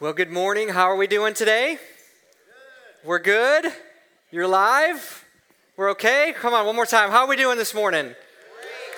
Well, good morning. How are we doing today? We're good? You're alive? We're okay? Come on, one more time. How are we doing this morning?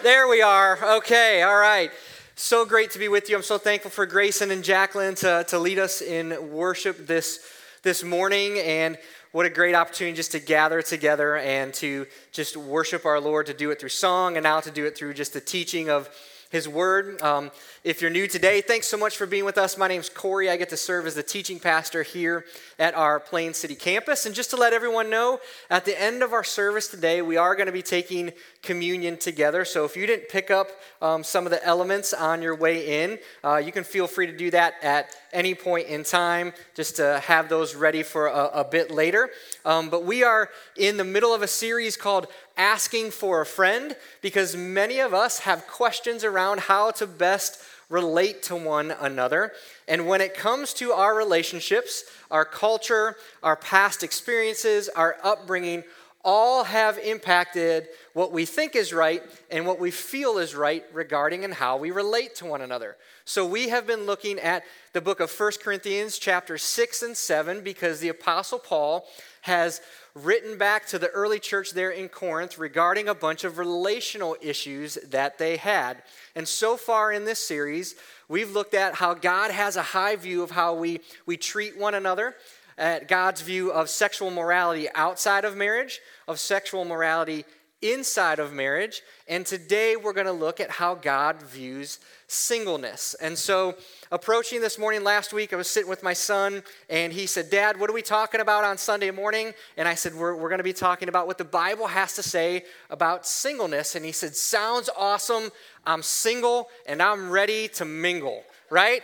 There we are. Okay, all right. So great to be with you. I'm so thankful for Grayson and Jacqueline to, to lead us in worship this, this morning. And what a great opportunity just to gather together and to just worship our Lord, to do it through song and now to do it through just the teaching of his word. Um, if you're new today, thanks so much for being with us. My name's Corey. I get to serve as the teaching pastor here at our Plain City campus. And just to let everyone know, at the end of our service today, we are going to be taking communion together. So if you didn't pick up um, some of the elements on your way in, uh, you can feel free to do that at any point in time, just to have those ready for a, a bit later. Um, but we are in the middle of a series called Asking for a Friend because many of us have questions around how to best relate to one another. And when it comes to our relationships, our culture, our past experiences, our upbringing, all have impacted what we think is right and what we feel is right regarding and how we relate to one another. So we have been looking at the book of 1 Corinthians chapter 6 and 7 because the apostle Paul has written back to the early church there in Corinth regarding a bunch of relational issues that they had. And so far in this series, we've looked at how God has a high view of how we, we treat one another, at God's view of sexual morality outside of marriage, of sexual morality inside of marriage. And today we're going to look at how God views singleness. And so, approaching this morning last week, I was sitting with my son, and he said, Dad, what are we talking about on Sunday morning? And I said, We're, we're going to be talking about what the Bible has to say about singleness. And he said, Sounds awesome. I'm single and I'm ready to mingle, right?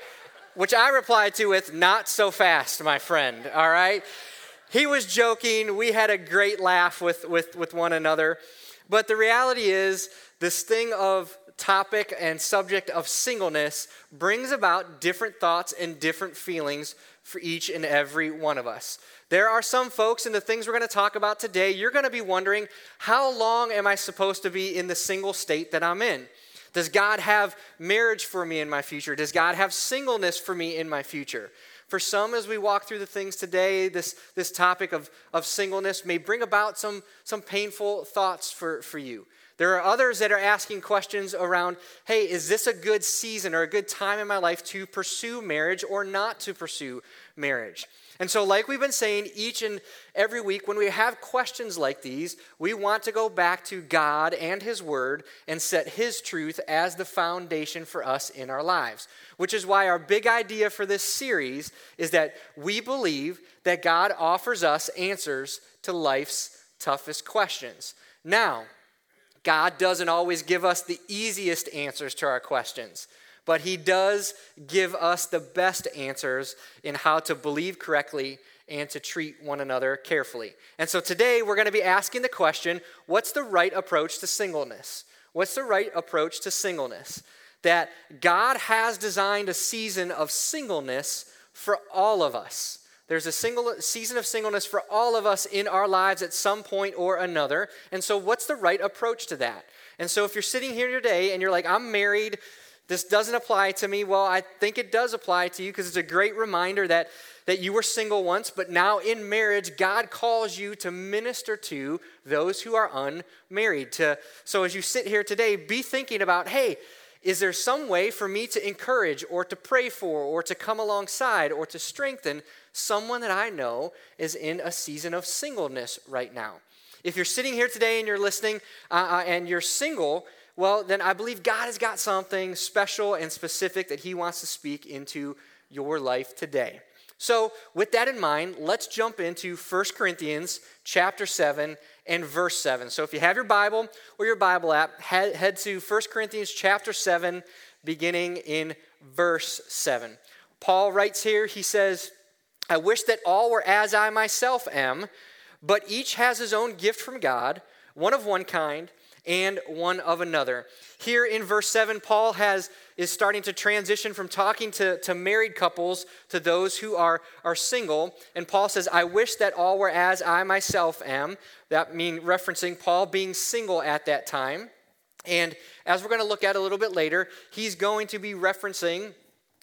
Which I replied to with, Not so fast, my friend, all right? He was joking. We had a great laugh with, with, with one another. But the reality is, this thing of topic and subject of singleness brings about different thoughts and different feelings for each and every one of us. There are some folks in the things we're going to talk about today, you're going to be wondering, how long am I supposed to be in the single state that I'm in? Does God have marriage for me in my future? Does God have singleness for me in my future? For some, as we walk through the things today, this, this topic of, of singleness may bring about some, some painful thoughts for, for you. There are others that are asking questions around hey, is this a good season or a good time in my life to pursue marriage or not to pursue marriage? And so, like we've been saying each and every week, when we have questions like these, we want to go back to God and His Word and set His truth as the foundation for us in our lives. Which is why our big idea for this series is that we believe that God offers us answers to life's toughest questions. Now, God doesn't always give us the easiest answers to our questions but he does give us the best answers in how to believe correctly and to treat one another carefully. And so today we're going to be asking the question what's the right approach to singleness? What's the right approach to singleness? That God has designed a season of singleness for all of us. There's a single season of singleness for all of us in our lives at some point or another. And so, what's the right approach to that? And so, if you're sitting here today and you're like, I'm married, this doesn't apply to me. Well, I think it does apply to you because it's a great reminder that, that you were single once, but now in marriage, God calls you to minister to those who are unmarried. To, so as you sit here today, be thinking about hey, is there some way for me to encourage or to pray for or to come alongside or to strengthen someone that I know is in a season of singleness right now? If you're sitting here today and you're listening uh, uh and you're single, well, then I believe God has got something special and specific that He wants to speak into your life today. So, with that in mind, let's jump into 1 Corinthians chapter 7 and verse 7. So, if you have your Bible or your Bible app, head, head to 1 Corinthians chapter 7, beginning in verse 7. Paul writes here, he says, I wish that all were as I myself am, but each has his own gift from God, one of one kind and one of another. Here in verse 7, Paul has is starting to transition from talking to, to married couples to those who are, are single. And Paul says, I wish that all were as I myself am. That mean referencing Paul being single at that time. And as we're going to look at a little bit later, he's going to be referencing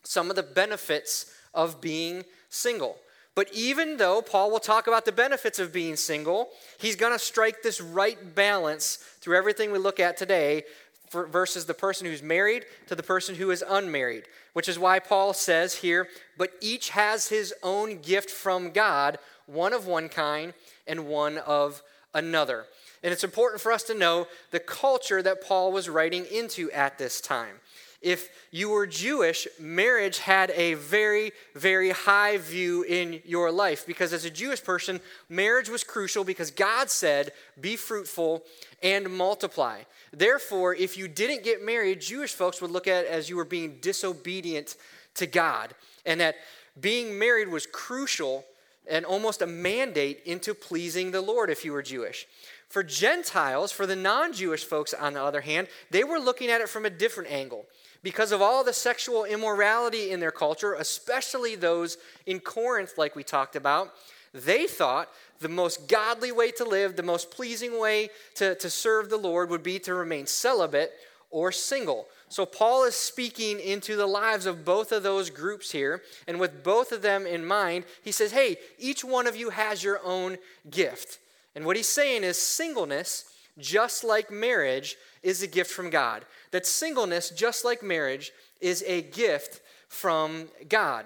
some of the benefits of being single. But even though Paul will talk about the benefits of being single, he's going to strike this right balance through everything we look at today versus the person who's married to the person who is unmarried, which is why Paul says here, but each has his own gift from God, one of one kind and one of another. And it's important for us to know the culture that Paul was writing into at this time. If you were Jewish, marriage had a very, very high view in your life because as a Jewish person, marriage was crucial because God said, be fruitful and multiply. Therefore, if you didn't get married, Jewish folks would look at it as you were being disobedient to God, and that being married was crucial and almost a mandate into pleasing the Lord if you were Jewish. For Gentiles, for the non Jewish folks, on the other hand, they were looking at it from a different angle. Because of all the sexual immorality in their culture, especially those in Corinth, like we talked about, they thought the most godly way to live, the most pleasing way to, to serve the Lord would be to remain celibate or single. So, Paul is speaking into the lives of both of those groups here. And with both of them in mind, he says, Hey, each one of you has your own gift. And what he's saying is singleness, just like marriage, is a gift from God. That singleness, just like marriage, is a gift from God.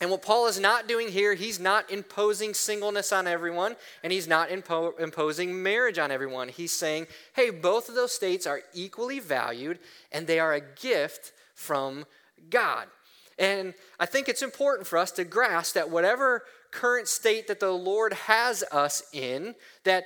And what Paul is not doing here, he's not imposing singleness on everyone, and he's not impo- imposing marriage on everyone. He's saying, hey, both of those states are equally valued, and they are a gift from God. And I think it's important for us to grasp that whatever current state that the Lord has us in, that,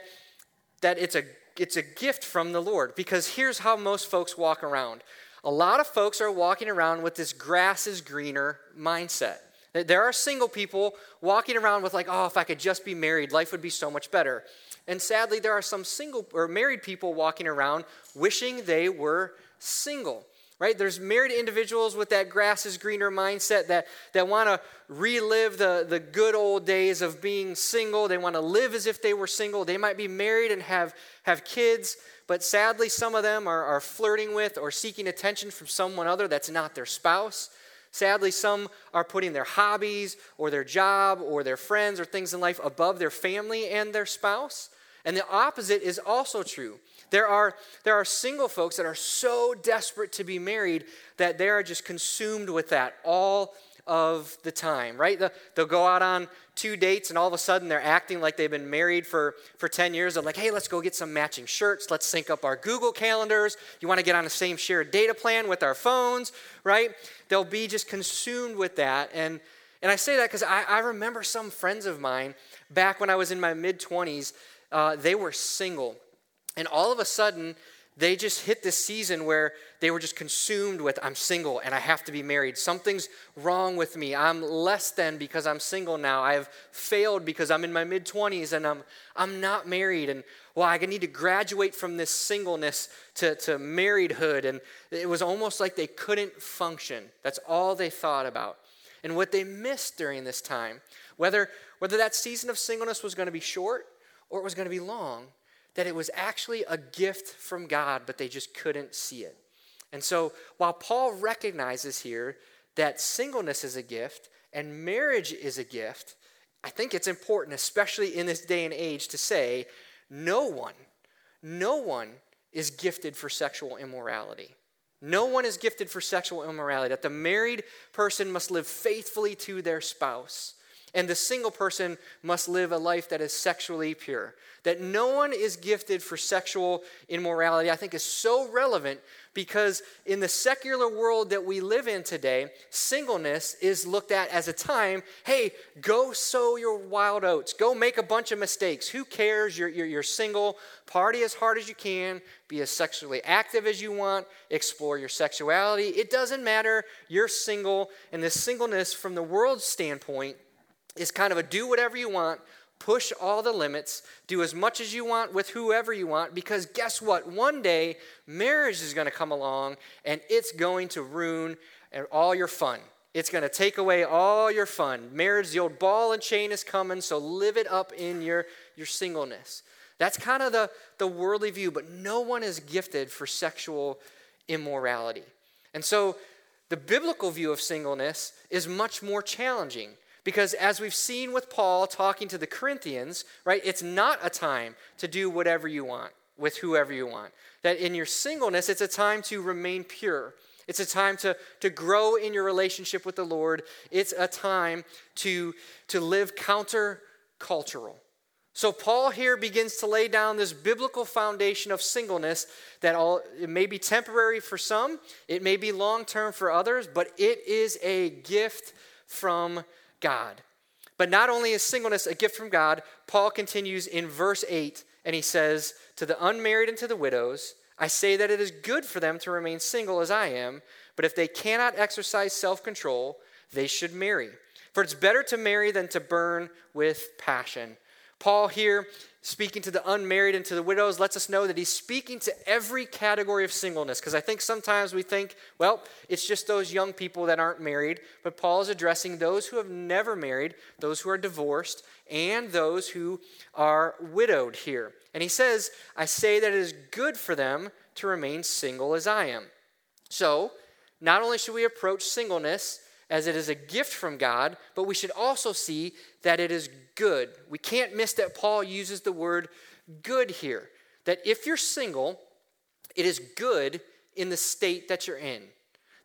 that it's, a, it's a gift from the Lord. Because here's how most folks walk around a lot of folks are walking around with this grass is greener mindset. There are single people walking around with, like, oh, if I could just be married, life would be so much better. And sadly, there are some single or married people walking around wishing they were single. Right? There's married individuals with that grass is greener mindset that, that want to relive the, the good old days of being single. They want to live as if they were single. They might be married and have, have kids, but sadly, some of them are, are flirting with or seeking attention from someone other that's not their spouse. Sadly, some are putting their hobbies or their job or their friends or things in life above their family and their spouse. And the opposite is also true. There are, there are single folks that are so desperate to be married that they are just consumed with that all of the time, right? They'll go out on two dates and all of a sudden they're acting like they've been married for, for 10 years. They're like, hey, let's go get some matching shirts. Let's sync up our Google calendars. You want to get on the same shared data plan with our phones, right? They'll be just consumed with that. And, and I say that because I, I remember some friends of mine back when I was in my mid 20s, uh, they were single. And all of a sudden, they just hit this season where they were just consumed with i'm single and i have to be married. Something's wrong with me. I'm less than because i'm single now. I've failed because i'm in my mid-20s and i'm i'm not married. And well i need to graduate from this singleness to, to marriedhood. And it was almost like they couldn't function. That's all they thought about. And what they missed during this time whether whether that season of singleness was going to be short or it was going to be long that it was actually a gift from God, but they just couldn't see it. And so, while Paul recognizes here that singleness is a gift and marriage is a gift, I think it's important, especially in this day and age, to say no one, no one is gifted for sexual immorality. No one is gifted for sexual immorality. That the married person must live faithfully to their spouse. And the single person must live a life that is sexually pure. That no one is gifted for sexual immorality, I think, is so relevant because in the secular world that we live in today, singleness is looked at as a time hey, go sow your wild oats, go make a bunch of mistakes. Who cares? You're, you're, you're single, party as hard as you can, be as sexually active as you want, explore your sexuality. It doesn't matter. You're single, and this singleness, from the world's standpoint, is kind of a do whatever you want, push all the limits, do as much as you want with whoever you want, because guess what? One day, marriage is going to come along and it's going to ruin all your fun. It's going to take away all your fun. Marriage, the old ball and chain is coming, so live it up in your, your singleness. That's kind of the, the worldly view, but no one is gifted for sexual immorality. And so The biblical view of singleness is much more challenging because, as we've seen with Paul talking to the Corinthians, right, it's not a time to do whatever you want with whoever you want. That in your singleness, it's a time to remain pure. It's a time to, to grow in your relationship with the Lord. It's a time to, to live countercultural. So Paul here begins to lay down this biblical foundation of singleness that all it may be temporary for some, it may be long term for others, but it is a gift from God. But not only is singleness a gift from God, Paul continues in verse 8 and he says, To the unmarried and to the widows, I say that it is good for them to remain single as I am, but if they cannot exercise self control, they should marry. For it's better to marry than to burn with passion. Paul here, speaking to the unmarried and to the widows, lets us know that he's speaking to every category of singleness. Because I think sometimes we think, well, it's just those young people that aren't married. But Paul is addressing those who have never married, those who are divorced, and those who are widowed here. And he says, I say that it is good for them to remain single as I am. So, not only should we approach singleness as it is a gift from God, but we should also see that it is good. We can't miss that Paul uses the word good here. That if you're single, it is good in the state that you're in.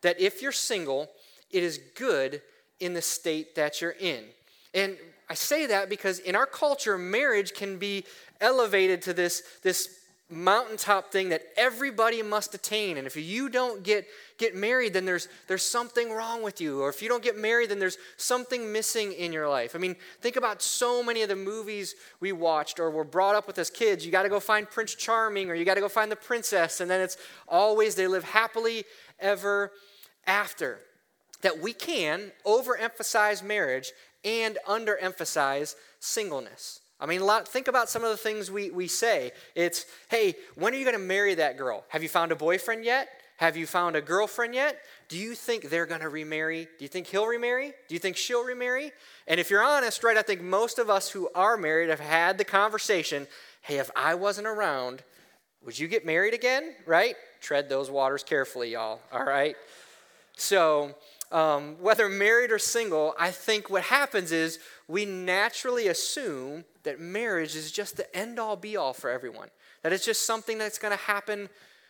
That if you're single, it is good in the state that you're in. And I say that because in our culture, marriage can be elevated to this, this mountaintop thing that everybody must attain. And if you don't get, get married, then there's, there's something wrong with you. Or if you don't get married, then there's something missing in your life. I mean, think about so many of the movies we watched or were brought up with as kids. You got to go find Prince Charming or you got to go find the princess. And then it's always they live happily ever after. That we can overemphasize marriage and underemphasize singleness. I mean, think about some of the things we, we say. It's, hey, when are you going to marry that girl? Have you found a boyfriend yet? Have you found a girlfriend yet? Do you think they're going to remarry? Do you think he'll remarry? Do you think she'll remarry? And if you're honest, right, I think most of us who are married have had the conversation hey, if I wasn't around, would you get married again? Right? Tread those waters carefully, y'all, all right? So, um, whether married or single, I think what happens is we naturally assume that marriage is just the end all be all for everyone, that it's just something that's going to happen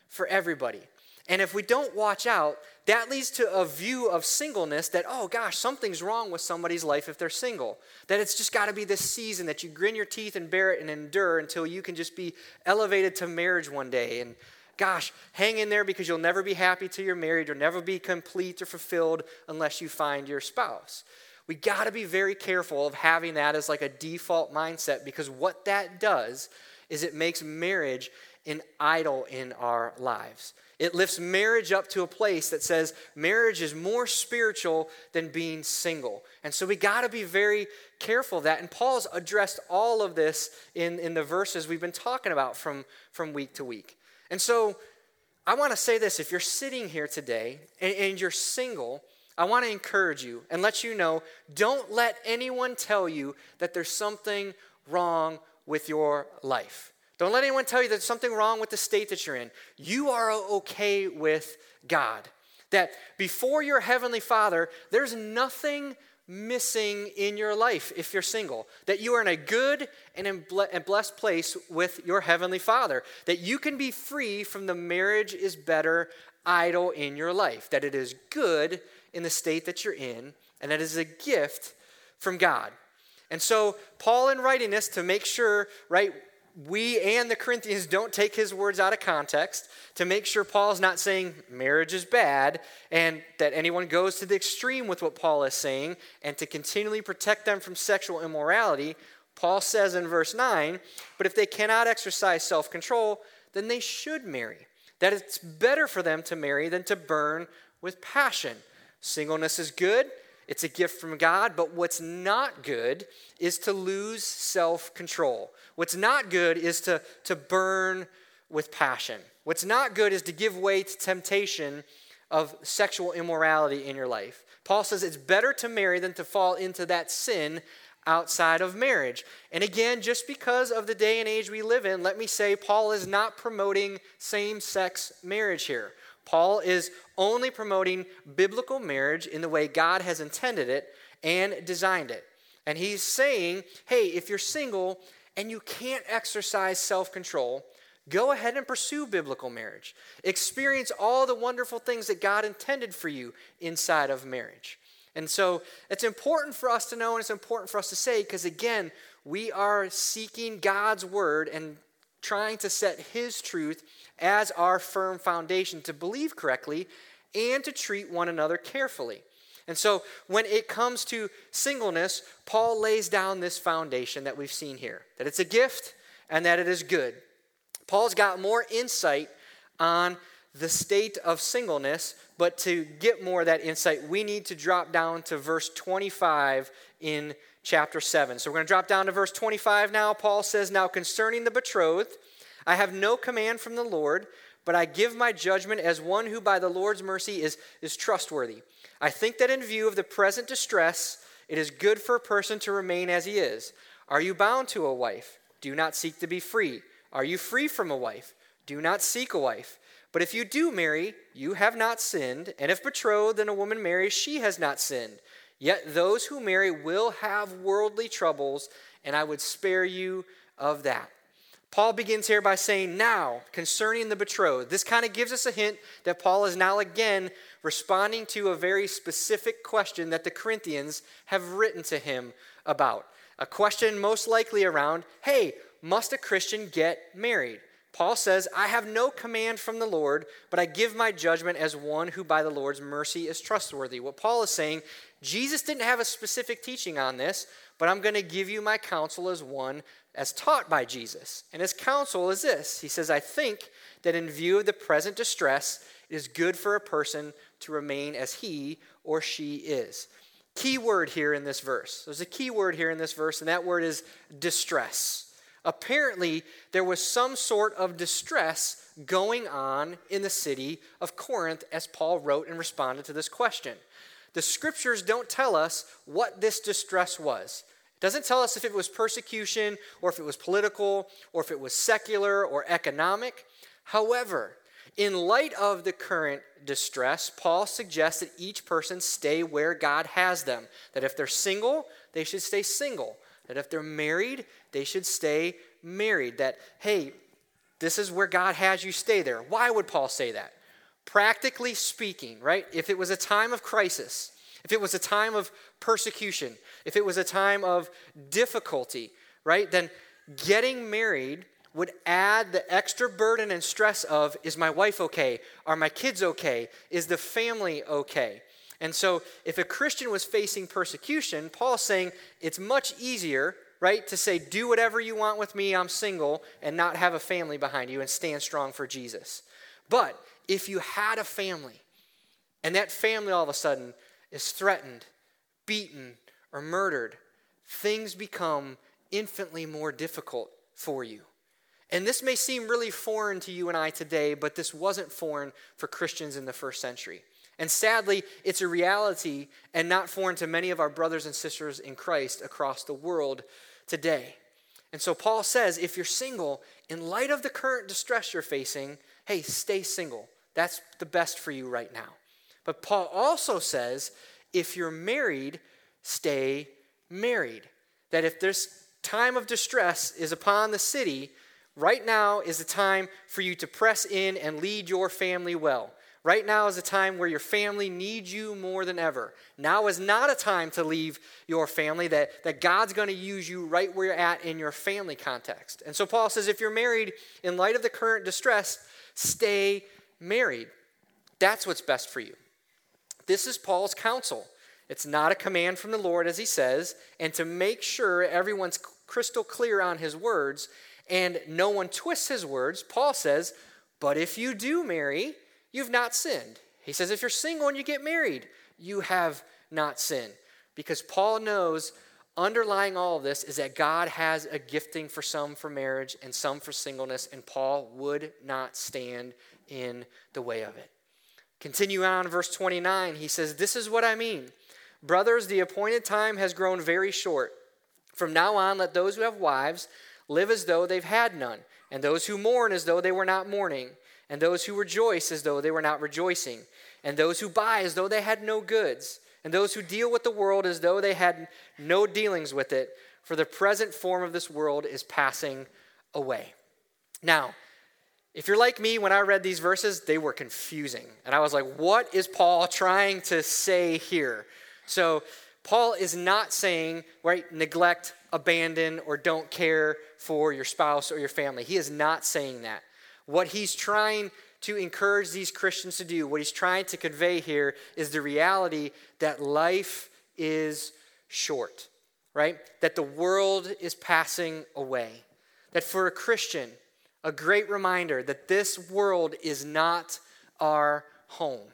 for everybody. And if we don't watch out, that leads to a view of singleness that, oh gosh, something's wrong with somebody's life if they're single. That it's just got to be this season that you grin your teeth and bear it and endure until you can just be elevated to marriage one day. And gosh, hang in there because you'll never be happy till you're married. You'll never be complete or fulfilled unless you find your spouse. We got to be very careful of having that as like a default mindset because what that does is it makes marriage an idol in our lives. It lifts marriage up to a place that says marriage is more spiritual than being single. And so we got to be very careful of that. And Paul's addressed all of this in, in the verses we've been talking about from, from week to week. And so I want to say this if you're sitting here today and, and you're single, I want to encourage you and let you know don't let anyone tell you that there's something wrong with your life. Don't let anyone tell you that there's something wrong with the state that you're in. You are okay with God. That before your heavenly Father, there's nothing missing in your life if you're single. That you are in a good and, blessed place with your Heavenly Father. That you can be free from the marriage is better idol in your life. That it is good in the state that you're in, and that is a gift from God. And so, Paul, in writing this to make sure, right, we and the Corinthians don't take his words out of context to make sure Paul's not saying marriage is bad and that anyone goes to the extreme with what Paul is saying and to continually protect them from sexual immorality. Paul says in verse 9, but if they cannot exercise self control, then they should marry. That it's better for them to marry than to burn with passion. Singleness is good, it's a gift from God, but what's not good is to lose self control. What's not good is to, to burn with passion. What's not good is to give way to temptation of sexual immorality in your life. Paul says it's better to marry than to fall into that sin outside of marriage. And again, just because of the day and age we live in, let me say Paul is not promoting same sex marriage here. Paul is only promoting biblical marriage in the way God has intended it and designed it. And he's saying, hey, if you're single and you can't exercise self control, go ahead and pursue biblical marriage. Experience all the wonderful things that God intended for you inside of marriage. And so it's important for us to know and it's important for us to say because, again, we are seeking God's word and trying to set His truth as our firm foundation to believe correctly and to treat one another carefully. And so when it comes to singleness, Paul lays down this foundation that we've seen here that it's a gift and that it is good. Paul's got more insight on the state of singleness, but to get more of that insight, we need to drop down to verse 25 in chapter 7. So we're going to drop down to verse 25 now. Paul says, Now concerning the betrothed, I have no command from the Lord, but I give my judgment as one who by the Lord's mercy is, is trustworthy. I think that in view of the present distress, it is good for a person to remain as he is. Are you bound to a wife? Do not seek to be free. Are you free from a wife? Do not seek a wife. But if you do marry, you have not sinned, and if betrothed and a woman marries, she has not sinned. Yet those who marry will have worldly troubles, and I would spare you of that. Paul begins here by saying, Now, concerning the betrothed. This kind of gives us a hint that Paul is now again responding to a very specific question that the Corinthians have written to him about. A question most likely around, Hey, must a Christian get married? Paul says, I have no command from the Lord, but I give my judgment as one who by the Lord's mercy is trustworthy. What Paul is saying, Jesus didn't have a specific teaching on this, but I'm going to give you my counsel as one as taught by Jesus. And his counsel is this He says, I think that in view of the present distress, it is good for a person to remain as he or she is. Key word here in this verse. There's a key word here in this verse, and that word is distress. Apparently, there was some sort of distress going on in the city of Corinth as Paul wrote and responded to this question. The scriptures don't tell us what this distress was. It doesn't tell us if it was persecution or if it was political or if it was secular or economic. However, in light of the current distress, Paul suggests that each person stay where God has them. That if they're single, they should stay single. That if they're married, they should stay married. That, hey, this is where God has you stay there. Why would Paul say that? Practically speaking, right? If it was a time of crisis, if it was a time of persecution, if it was a time of difficulty, right, then getting married would add the extra burden and stress of is my wife okay? Are my kids okay? Is the family okay? And so, if a Christian was facing persecution, Paul's saying it's much easier, right, to say, do whatever you want with me, I'm single, and not have a family behind you and stand strong for Jesus. But if you had a family, and that family all of a sudden is threatened, beaten, or murdered, things become infinitely more difficult for you. And this may seem really foreign to you and I today, but this wasn't foreign for Christians in the first century. And sadly, it's a reality and not foreign to many of our brothers and sisters in Christ across the world today. And so Paul says if you're single, in light of the current distress you're facing, hey, stay single. That's the best for you right now. But Paul also says if you're married, stay married. That if this time of distress is upon the city, right now is the time for you to press in and lead your family well. Right now is a time where your family needs you more than ever. Now is not a time to leave your family, that, that God's going to use you right where you're at in your family context. And so Paul says if you're married, in light of the current distress, stay married. That's what's best for you. This is Paul's counsel. It's not a command from the Lord, as he says, and to make sure everyone's crystal clear on his words and no one twists his words, Paul says, But if you do marry, you've not sinned. He says, If you're single and you get married, you have not sinned. Because Paul knows underlying all of this is that God has a gifting for some for marriage and some for singleness, and Paul would not stand in the way of it. Continue on, verse 29, he says, This is what I mean. Brothers, the appointed time has grown very short. From now on, let those who have wives live as though they've had none, and those who mourn as though they were not mourning, and those who rejoice as though they were not rejoicing, and those who buy as though they had no goods, and those who deal with the world as though they had no dealings with it, for the present form of this world is passing away. Now, if you're like me, when I read these verses, they were confusing. And I was like, what is Paul trying to say here? So, Paul is not saying, right, neglect, abandon, or don't care for your spouse or your family. He is not saying that. What he's trying to encourage these Christians to do, what he's trying to convey here, is the reality that life is short, right? That the world is passing away. That for a Christian, a great reminder that this world is not our home.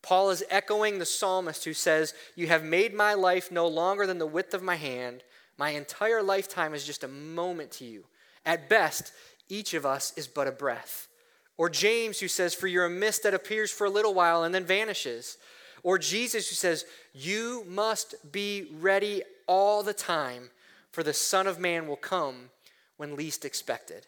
Paul is echoing the psalmist who says, You have made my life no longer than the width of my hand. My entire lifetime is just a moment to you. At best, each of us is but a breath. Or James, who says, For you're a mist that appears for a little while and then vanishes. Or Jesus, who says, You must be ready all the time, for the Son of Man will come when least expected.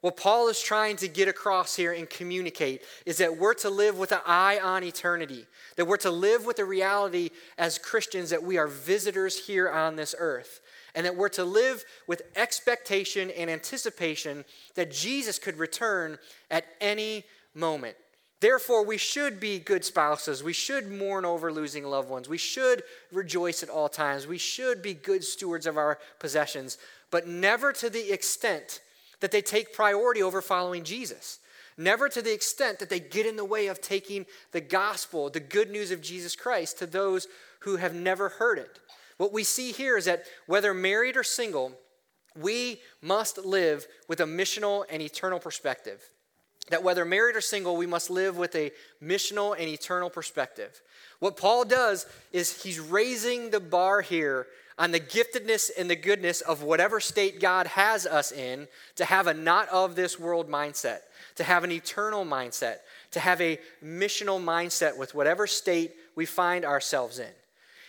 What Paul is trying to get across here and communicate is that we're to live with an eye on eternity, that we're to live with the reality as Christians that we are visitors here on this earth, and that we're to live with expectation and anticipation that Jesus could return at any moment. Therefore, we should be good spouses. We should mourn over losing loved ones. We should rejoice at all times. We should be good stewards of our possessions, but never to the extent that they take priority over following Jesus. Never to the extent that they get in the way of taking the gospel, the good news of Jesus Christ, to those who have never heard it. What we see here is that whether married or single, we must live with a missional and eternal perspective. That whether married or single, we must live with a missional and eternal perspective. What Paul does is he's raising the bar here on the giftedness and the goodness of whatever state God has us in to have a not of this world mindset, to have an eternal mindset, to have a missional mindset with whatever state we find ourselves in.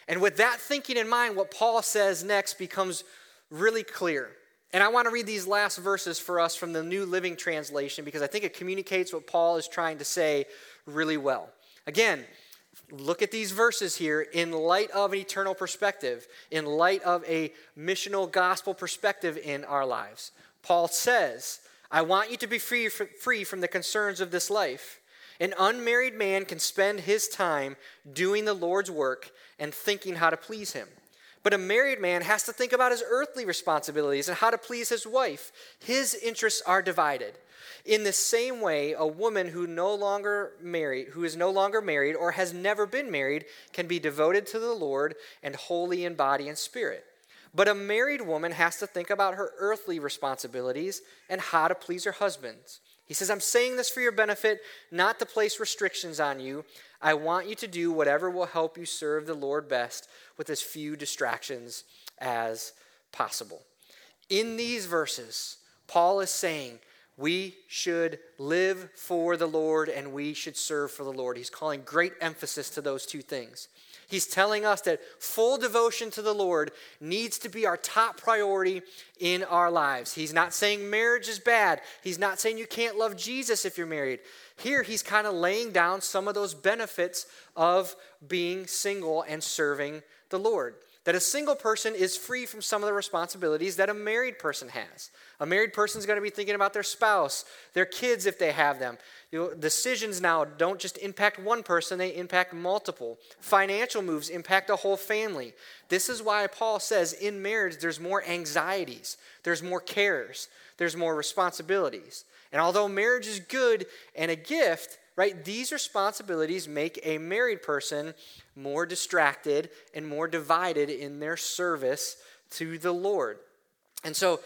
And with that thinking in mind, what Paul says next becomes really clear. And I want to read these last verses for us from the New Living Translation because I think it communicates what Paul is trying to say really well. Again, look at these verses here in light of an eternal perspective, in light of a missional gospel perspective in our lives. Paul says, I want you to be free, free from the concerns of this life. An unmarried man can spend his time doing the Lord's work and thinking how to please him. But a married man has to think about his earthly responsibilities and how to please his wife. His interests are divided. In the same way, a woman who no longer married, who is no longer married or has never been married, can be devoted to the Lord and holy in body and spirit. But a married woman has to think about her earthly responsibilities and how to please her husband. He says, I'm saying this for your benefit, not to place restrictions on you. I want you to do whatever will help you serve the Lord best with as few distractions as possible. In these verses, Paul is saying we should live for the Lord and we should serve for the Lord. He's calling great emphasis to those two things. He's telling us that full devotion to the Lord needs to be our top priority in our lives. He's not saying marriage is bad. He's not saying you can't love Jesus if you're married. Here, he's kind of laying down some of those benefits of being single and serving the Lord that a single person is free from some of the responsibilities that a married person has. A married person is going to be thinking about their spouse, their kids if they have them. You know, decisions now don't just impact one person, they impact multiple. Financial moves impact a whole family. This is why Paul says in marriage there's more anxieties, there's more cares, there's more responsibilities. And although marriage is good and a gift, right, these responsibilities make a married person more distracted and more divided in their service to the Lord. And so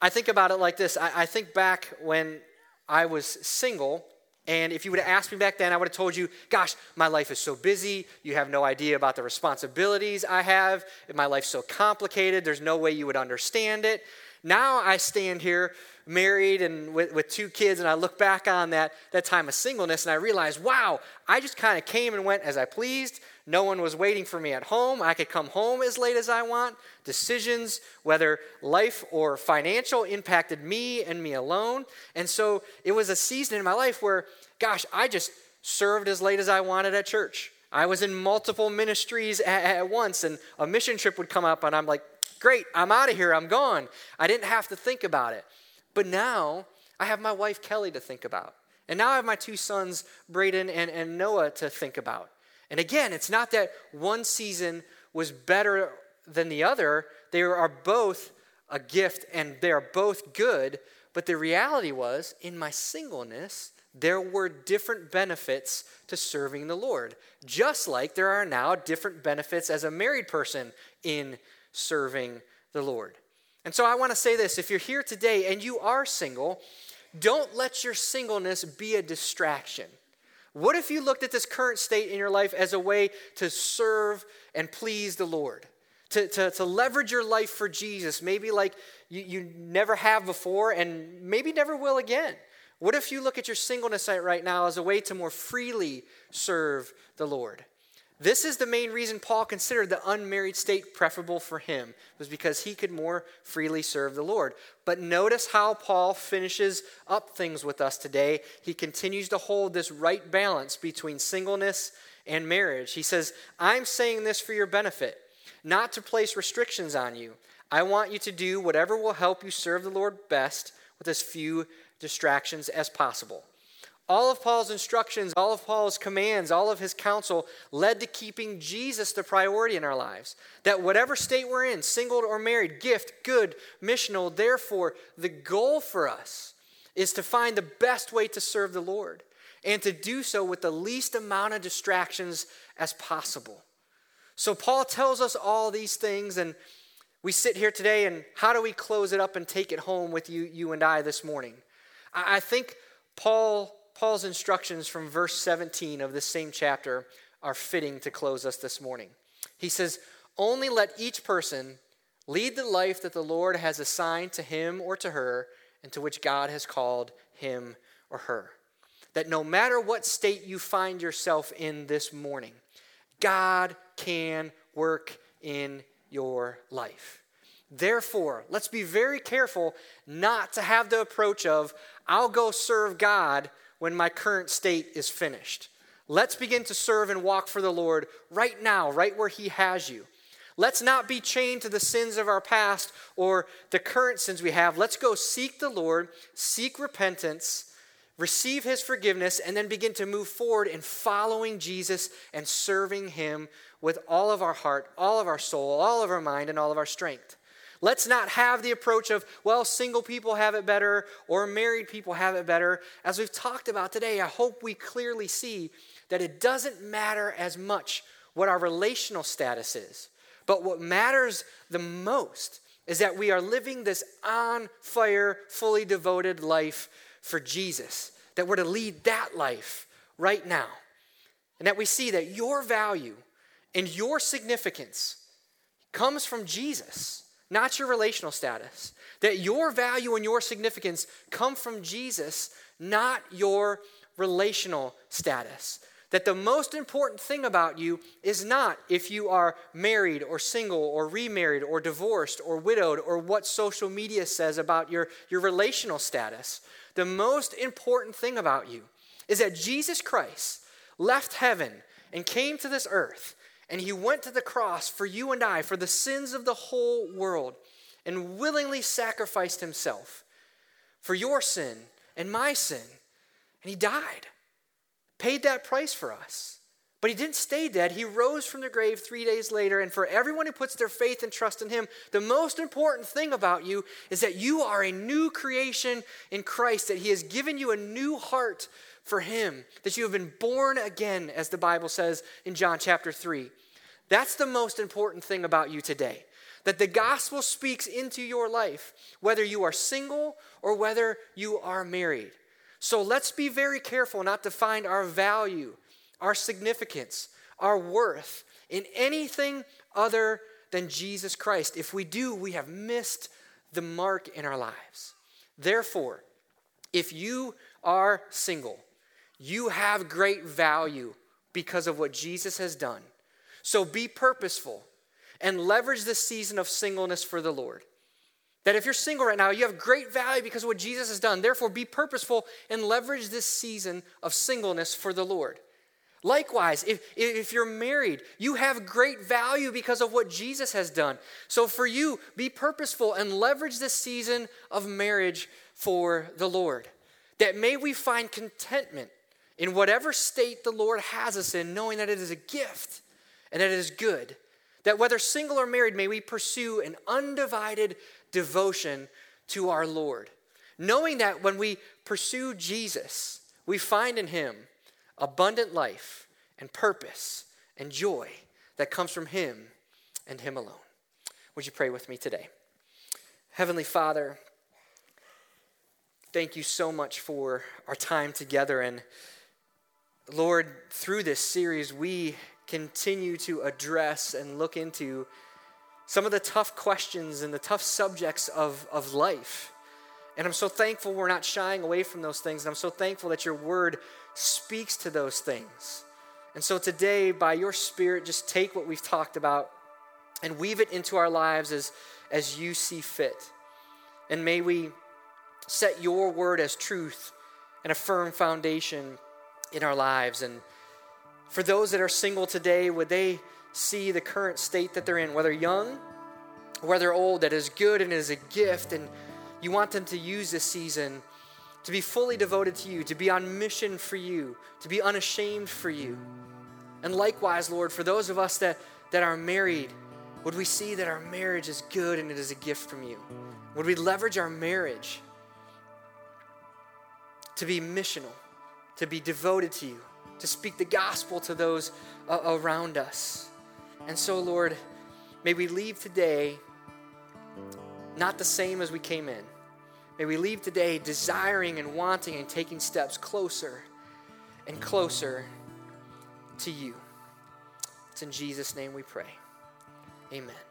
I think about it like this I, I think back when I was single. And if you would have asked me back then, I would have told you, gosh, my life is so busy. You have no idea about the responsibilities I have. My life's so complicated. There's no way you would understand it. Now I stand here married and with, with two kids, and I look back on that, that time of singleness and I realize, wow, I just kind of came and went as I pleased. No one was waiting for me at home. I could come home as late as I want. Decisions, whether life or financial, impacted me and me alone. And so it was a season in my life where, gosh, I just served as late as I wanted at church. I was in multiple ministries at, at once, and a mission trip would come up, and I'm like, great, I'm out of here, I'm gone. I didn't have to think about it. But now I have my wife Kelly to think about. And now I have my two sons, Braden and, and Noah, to think about. And again, it's not that one season was better than the other. They are both a gift and they are both good. But the reality was, in my singleness, there were different benefits to serving the Lord. Just like there are now different benefits as a married person in serving the Lord. And so I want to say this if you're here today and you are single, don't let your singleness be a distraction. What if you looked at this current state in your life as a way to serve and please the Lord? To, to, to leverage your life for Jesus, maybe like you, you never have before and maybe never will again. What if you look at your singleness right now as a way to more freely serve the Lord? This is the main reason Paul considered the unmarried state preferable for him, was because he could more freely serve the Lord. But notice how Paul finishes up things with us today. He continues to hold this right balance between singleness and marriage. He says, I'm saying this for your benefit, not to place restrictions on you. I want you to do whatever will help you serve the Lord best with as few distractions as possible. All of Paul's instructions, all of Paul's commands, all of his counsel led to keeping Jesus the priority in our lives. That whatever state we're in, single or married, gift, good, missional, therefore, the goal for us is to find the best way to serve the Lord and to do so with the least amount of distractions as possible. So, Paul tells us all these things, and we sit here today, and how do we close it up and take it home with you, you and I this morning? I think Paul Paul's instructions from verse 17 of this same chapter are fitting to close us this morning. He says, Only let each person lead the life that the Lord has assigned to him or to her, and to which God has called him or her. That no matter what state you find yourself in this morning, God can work in your life. Therefore, let's be very careful not to have the approach of, I'll go serve God when my current state is finished. Let's begin to serve and walk for the Lord right now, right where He has you. Let's not be chained to the sins of our past or the current sins we have. Let's go seek the Lord, seek repentance, receive His forgiveness, and then begin to move forward in following Jesus and serving Him with all of our heart, all of our soul, all of our mind, and all of our strength. Let's not have the approach of, well, single people have it better or married people have it better. As we've talked about today, I hope we clearly see that it doesn't matter as much what our relational status is. But what matters the most is that we are living this on fire, fully devoted life for Jesus, that we're to lead that life right now. And that we see that your value and your significance comes from Jesus not your relational status. That your value and your significance come from Jesus, not your relational status. That the most important thing about you is not if you are married or single or remarried or divorced or widowed or what social media says about your, your relational status. The most important thing about you is that Jesus Christ left heaven and came to this earth and he went to the cross for you and I, for the sins of the whole world, and willingly sacrificed himself for your sin and my sin. And he died, paid that price for us. But he didn't stay dead. He rose from the grave three days later. And for everyone who puts their faith and trust in him, the most important thing about you is that you are a new creation in Christ, that he has given you a new heart for him, that you have been born again, as the Bible says in John chapter 3. That's the most important thing about you today. That the gospel speaks into your life, whether you are single or whether you are married. So let's be very careful not to find our value, our significance, our worth in anything other than Jesus Christ. If we do, we have missed the mark in our lives. Therefore, if you are single, you have great value because of what Jesus has done. So be purposeful and leverage this season of singleness for the Lord. That if you're single right now, you have great value because of what Jesus has done. Therefore, be purposeful and leverage this season of singleness for the Lord. Likewise, if, if you're married, you have great value because of what Jesus has done. So for you, be purposeful and leverage this season of marriage for the Lord. That may we find contentment in whatever state the Lord has us in, knowing that it is a gift and that it is good. That whether single or married, may we pursue an undivided devotion to our Lord. Knowing that when we pursue Jesus, we find in him abundant life and purpose and joy that comes from him and him alone. Would you pray with me today? Heavenly Father, thank you so much for our time together. And Lord, through this series, we continue to address and look into some of the tough questions and the tough subjects of, of life. And I'm so thankful we're not shying away from those things. And I'm so thankful that your word speaks to those things. And so today, by your spirit, just take what we've talked about and weave it into our lives as, as you see fit. And may we set your word as truth and a firm foundation in our lives. And for those that are single today, would they see the current state that they're in, whether young, whether old, that is good and is a gift, and you want them to use this season to be fully devoted to you, to be on mission for you, to be unashamed for you. And likewise, Lord, for those of us that, that are married, would we see that our marriage is good and it is a gift from you? Would we leverage our marriage to be missional, to be devoted to you, to speak the gospel to those uh, around us? And so, Lord, may we leave today not the same as we came in. May we leave today desiring and wanting and taking steps closer and closer to you. It's in Jesus' name we pray. Amen.